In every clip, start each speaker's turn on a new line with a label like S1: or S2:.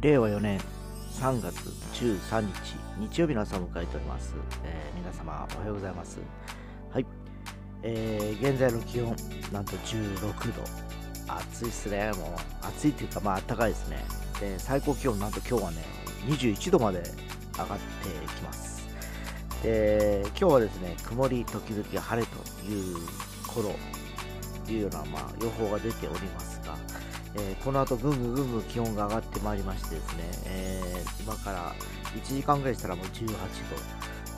S1: 令和4年3月13日日曜日の朝を迎えております、えー皆様おはようございます。はい、えー現在の気温なんと16度。暑いっすね。もう暑いっていうかまあ暖かいですね。で最高気温なんと今日はね21度まで上がってきます。で今日はですね曇り時々晴れという頃いうような、まあ、予報が出ておりますが、えーこの後ぐんぐんぐんぐん気温が上がってまいりましてですね、えー今から1時間ぐらいしたらもう18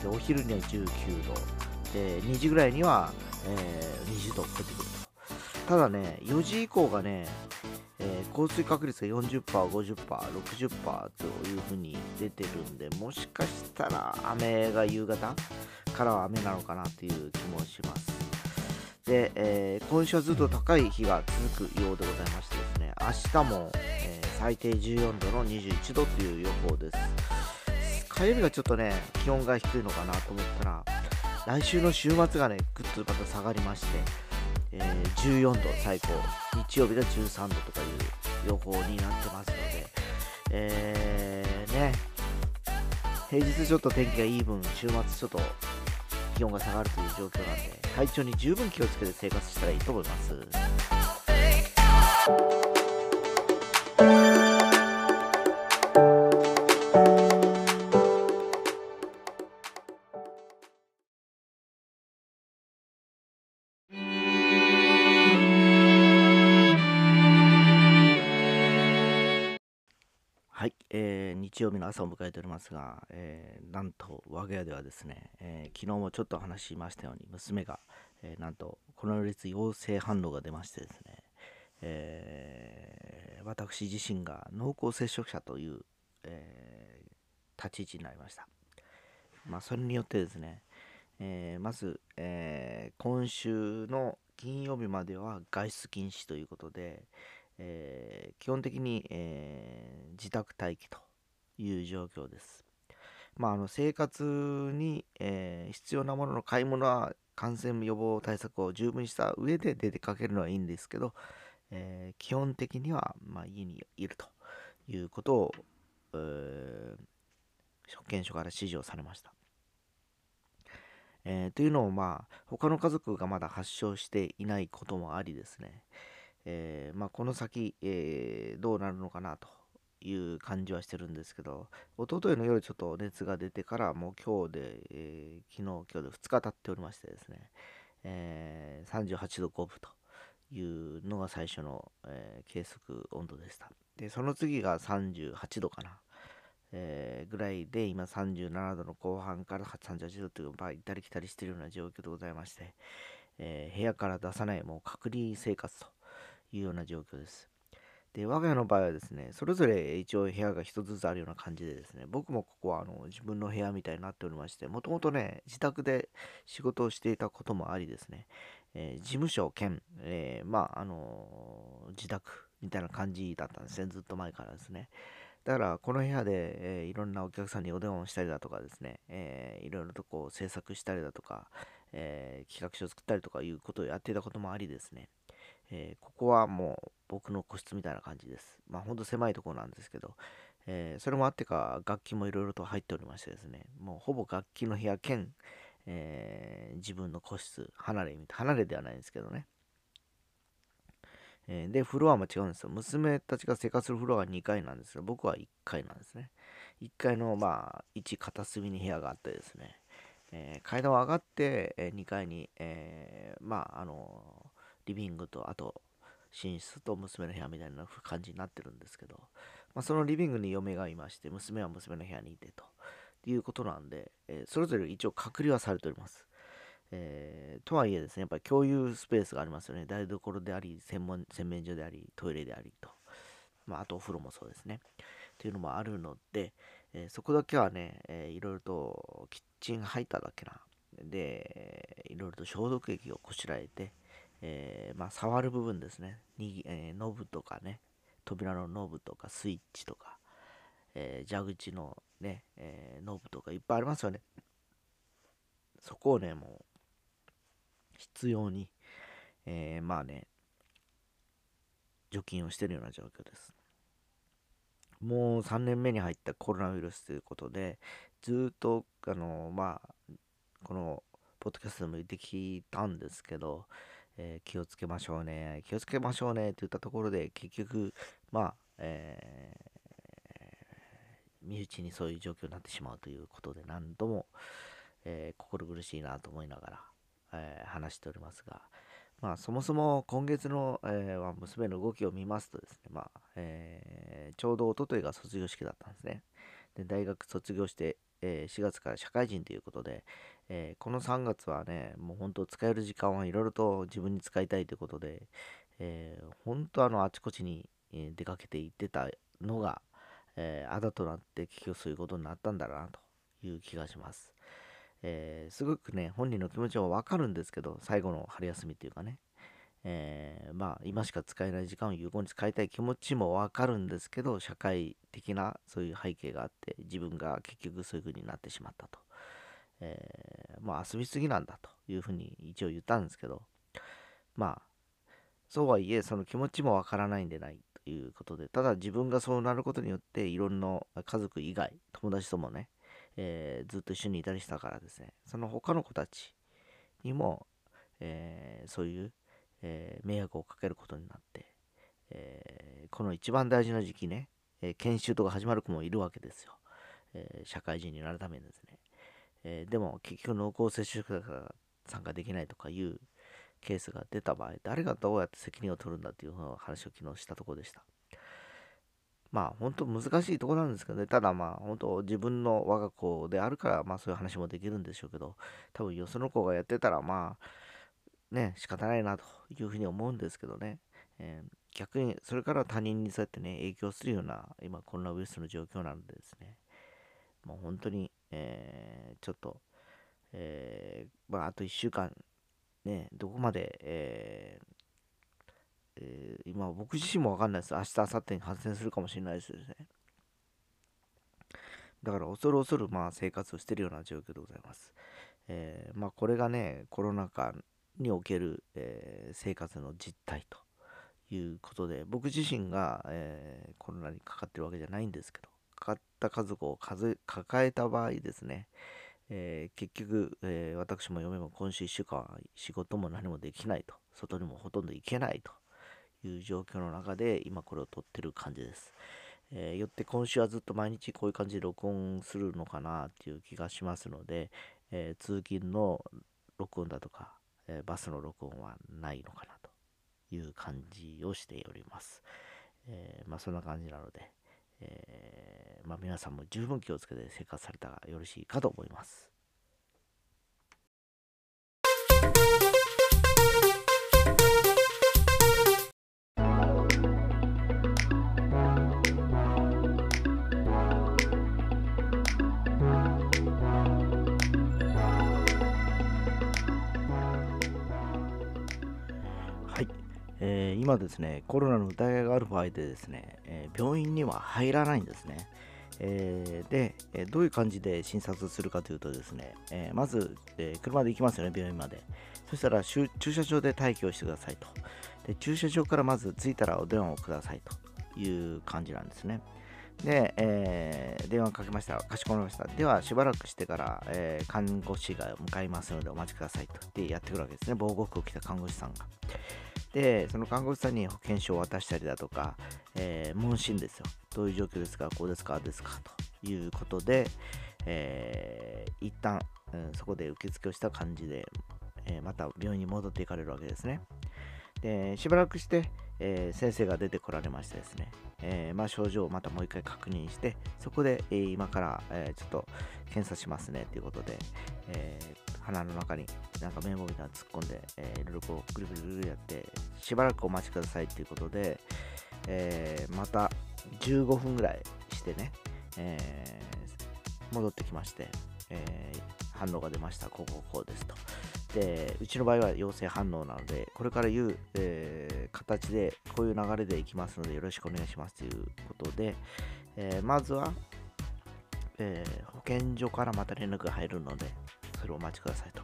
S1: 度でお昼には19度で2時ぐらいには、えー20度を超えてくるとただね4時以降がね、えー降水確率が 40%50%60% というふうに出てるんでもしかしたら雨が夕方からは雨なのかなという気もします。で、えー今週はずっと高い日が続くようでございましてです、明日も、えー最低14度の21度という予報です。火曜日がちょっとね、気温が低いのかなと思ったら、来週の週末がね、ぐっとまた下がりまして、えー14度最高、日曜日が13度とかいう予報になってますので、えーね、平日ちょっと天気がいい分、週末ちょっと気温が下がるという状況なんで、体調に十分気をつけて生活したらいいと思います。日曜日の朝を迎えておりますが、えーなんと我が家ではですね、えー昨日もちょっと話しましたように娘が、えーなんとコロナウイルス陽性反応が出ましてですね、えー私自身が濃厚接触者という、えー立ち位置になりました。まあ、それによってですね、えーまず、えー今週の金曜日までは外出禁止ということで、えー基本的に、え自宅待機という状況です。まあ、あの生活に、えー必要なものの買い物は感染予防対策を十分した上で出てかけるのはいいんですけど、えー基本的には、まあ、家にいるということを、えー保健所から指示をされました。えーというのも、まあ、他の家族がまだ発症していないこともありですね、えーまあ、この先、えーどうなるのかなという感じはしてるんですけど、一昨日の夜ちょっと熱が出てから、もう今日で、えー昨日、今日で2日経っておりましてですね、えー38度5分というのが最初の、えー計測温度でした。で、その次が38度かな。えーぐらいで今37度の後半から38度という場合行ったり来たりしているような状況でございまして、え部屋から出さないもう隔離生活というような状況です。で我が家の場合はですねそれぞれ一応部屋が一つずつあるような感じでですね僕もここはあの自分の部屋みたいになっておりましてもともとね自宅で仕事をしていたこともありですね、えー事務所兼、えーまああの自宅みたいな感じだったんですねずっと前からですね。だからこの部屋で、えーいろんなお客さんにお電話をしたりだとかですね、えーいろいろとこう制作したりだとか、えー企画書を作ったりとかいうことをやっていたこともありですね、えーここはもう僕の個室みたいな感じです。まあほんと狭いとこなんですけど、えーそれもあってか楽器もいろいろと入っておりましてですね、もうほぼ楽器の部屋兼、えー自分の個室、離れ、離れではないんですけどね。えーで、フロアも違うんですよ。娘たちが生活するフロアは2階なんですけど、僕は1階なんですね。1階の、まあ、一片隅に部屋があってですね、えー階段を上がって、え2階に、えまあ、あのリビングと、あと、寝室と娘の部屋みたいな感じになってるんですけど、まあ、そのリビングに嫁がいまして、娘は娘の部屋にいてということなんで、えーそれぞれ一応隔離はされております。えーとはいえですね、やっぱり共有スペースがありますよね。台所であり、専門洗面所であり、トイレでありと。まあ、あとお風呂もそうですね。っていうのもあるので、えーそこだけはね、えーいろいろとキッチンハイターだけな。で、いろいろと消毒液をこしらえて、えーまあ、触る部分ですね。にえーノブとかね、扉のノブとかスイッチとか、えー蛇口のね、えノブとかいっぱいありますよね。そこをね、もう、必要に、えまあね、除菌をしてるような状況です。もう3年目に入ったコロナウイルスということで、ずっと、あの、まあ、この、ポッドキャストでも言ってきたんですけど、えー、気をつけましょうね、気をつけましょうねって言ったところで、結局、まあ、えー、身内にそういう状況になってしまうということで、何度も、えー、心苦しいなと思いながら、え話しておりますが、まあ、そもそも今月の、えー、娘の動きを見ますとですね、まあえー、ちょうど一昨日が卒業式だったんですね。で大学卒業して、えー、4月から社会人ということで、えこの3月はね、もう本当使える時間はいろいろと自分に使いたいということで、え本当あのあちこちに出かけて行ってたのが、えあだとなって結局そういうことになったんだなという気がします。えー、すごくね、本人の気持ちはわかるんですけど、最後の春休みっていうかね、えー、まあ、今しか使えない時間を有効に使いたい気持ちもわかるんですけど、社会的なそういう背景があって、自分が結局そういう風になってしまったと。えー、まあ、遊びすぎなんだというふうに一応言ったんですけど、まあ、そうはいえ、その気持ちもわからないんでないということで、ただ自分がそうなることによって、いろんな家族以外、友達ともね、えー、ずっと一緒にいたりしたからですね、その他の子たちにも、えー、そういう、えー、迷惑をかけることになって、えこの一番大事な時期ね、え研修とか始まる子もいるわけですよ。え社会人になるためにですね。えでも結局濃厚接触者が参加できないとかいうケースが出た場合、誰がどうやって責任を取るんだっていう話を昨日したところでした。まあ本当難しいとこなんですけどね、ただまあ本当自分の我が子であるからまあそういう話もできるんでしょうけど、多分よその子がやってたらまあね、仕方ないなというふうに思うんですけどね、えー、逆にそれから他人にそうやってね、影響するような今コロナウイルスの状況なのでですね、もう本当に、えー、ちょっと、えー、まああと1週間ね、どこまで、えーえー、今僕自身もわかんないです。明日、明後日に感染するかもしれないですね。だから恐る恐るまあ生活をしているような状況でございます。えー、まあこれがね、コロナ禍における、えー、生活の実態ということで、僕自身が、え、コロナにかかってるわけじゃないんですけど、かった家族を数抱えた場合ですね、えー、結局、えー、私も嫁も今週1週間仕事も何もできないと、外にもほとんど行けないという状況の中で今これを撮ってる感じです。えー、よって今週はずっと毎日こういう感じで録音するのかなっていう気がしますので、えー、通勤の録音だとか、えー、バスの録音はないのかなという感じをしております。えまあそんな感じなので、えまあ、皆さんも十分気をつけて生活されたらよろしいかと思います。え今ですね、コロナの疑いがある場合でですね、えー、病院には入らないんですね。えー、で、えどういう感じで診察するかというとですね、えまず、え車で行きますよね、病院まで。そしたら駐車場で待機をしてくださいとで。駐車場からまず着いたらお電話をくださいという感じなんですね。で、えー、電話かけました。かしこまりました。では、しばらくしてから、えー、看護師が向かいますのでお待ちくださいと。で、やってくるわけですね。防護服を着た看護師さんが。で、その看護師さんに保険証を渡したりだとか、えー、問診ですよ。どういう状況ですか、こうですか、ですか、ということで、えー、一旦、うん、そこで受付をした感じで、えー、また病院に戻っていかれるわけですね。で、しばらくして、えー、先生が出てこられましてですね、えー、まあ、症状をまたもう一回確認して、そこで、えー、今から、えちょっと検査しますねということで、え鼻の中になんか綿棒みたいなの突っ込んで、えー、いろいろこうぐるぐるぐるやってしばらくお待ちくださいということで、え、また15分ぐらいしてね、え、戻ってきまして、え反応が出ました。こうこうこうですと。でうちの場合は陽性反応なのでこれから言う、え形でこういう流れでいきますのでよろしくお願いしますということで、えまずは、え保健所からまた連絡が入るのでそれをお待ちくださいと。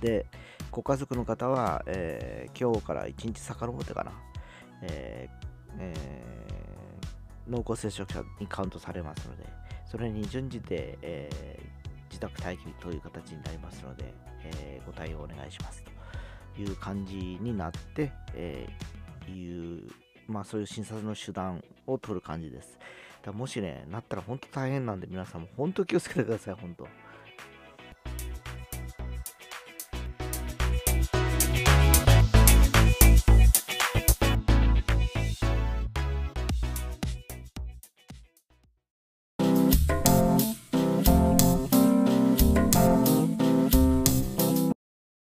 S1: で、ご家族の方は、えー、今日から1日遡ってかな、ええ濃厚接触者にカウントされますので、それに準じて、え、自宅待機という形になりますので、えー、ご対応お願いしますという感じになって、えー、いう、まあそういう診察の手段を取る感じです。だもしね、なったら本当大変なんで皆さんも本当気をつけてください、本当。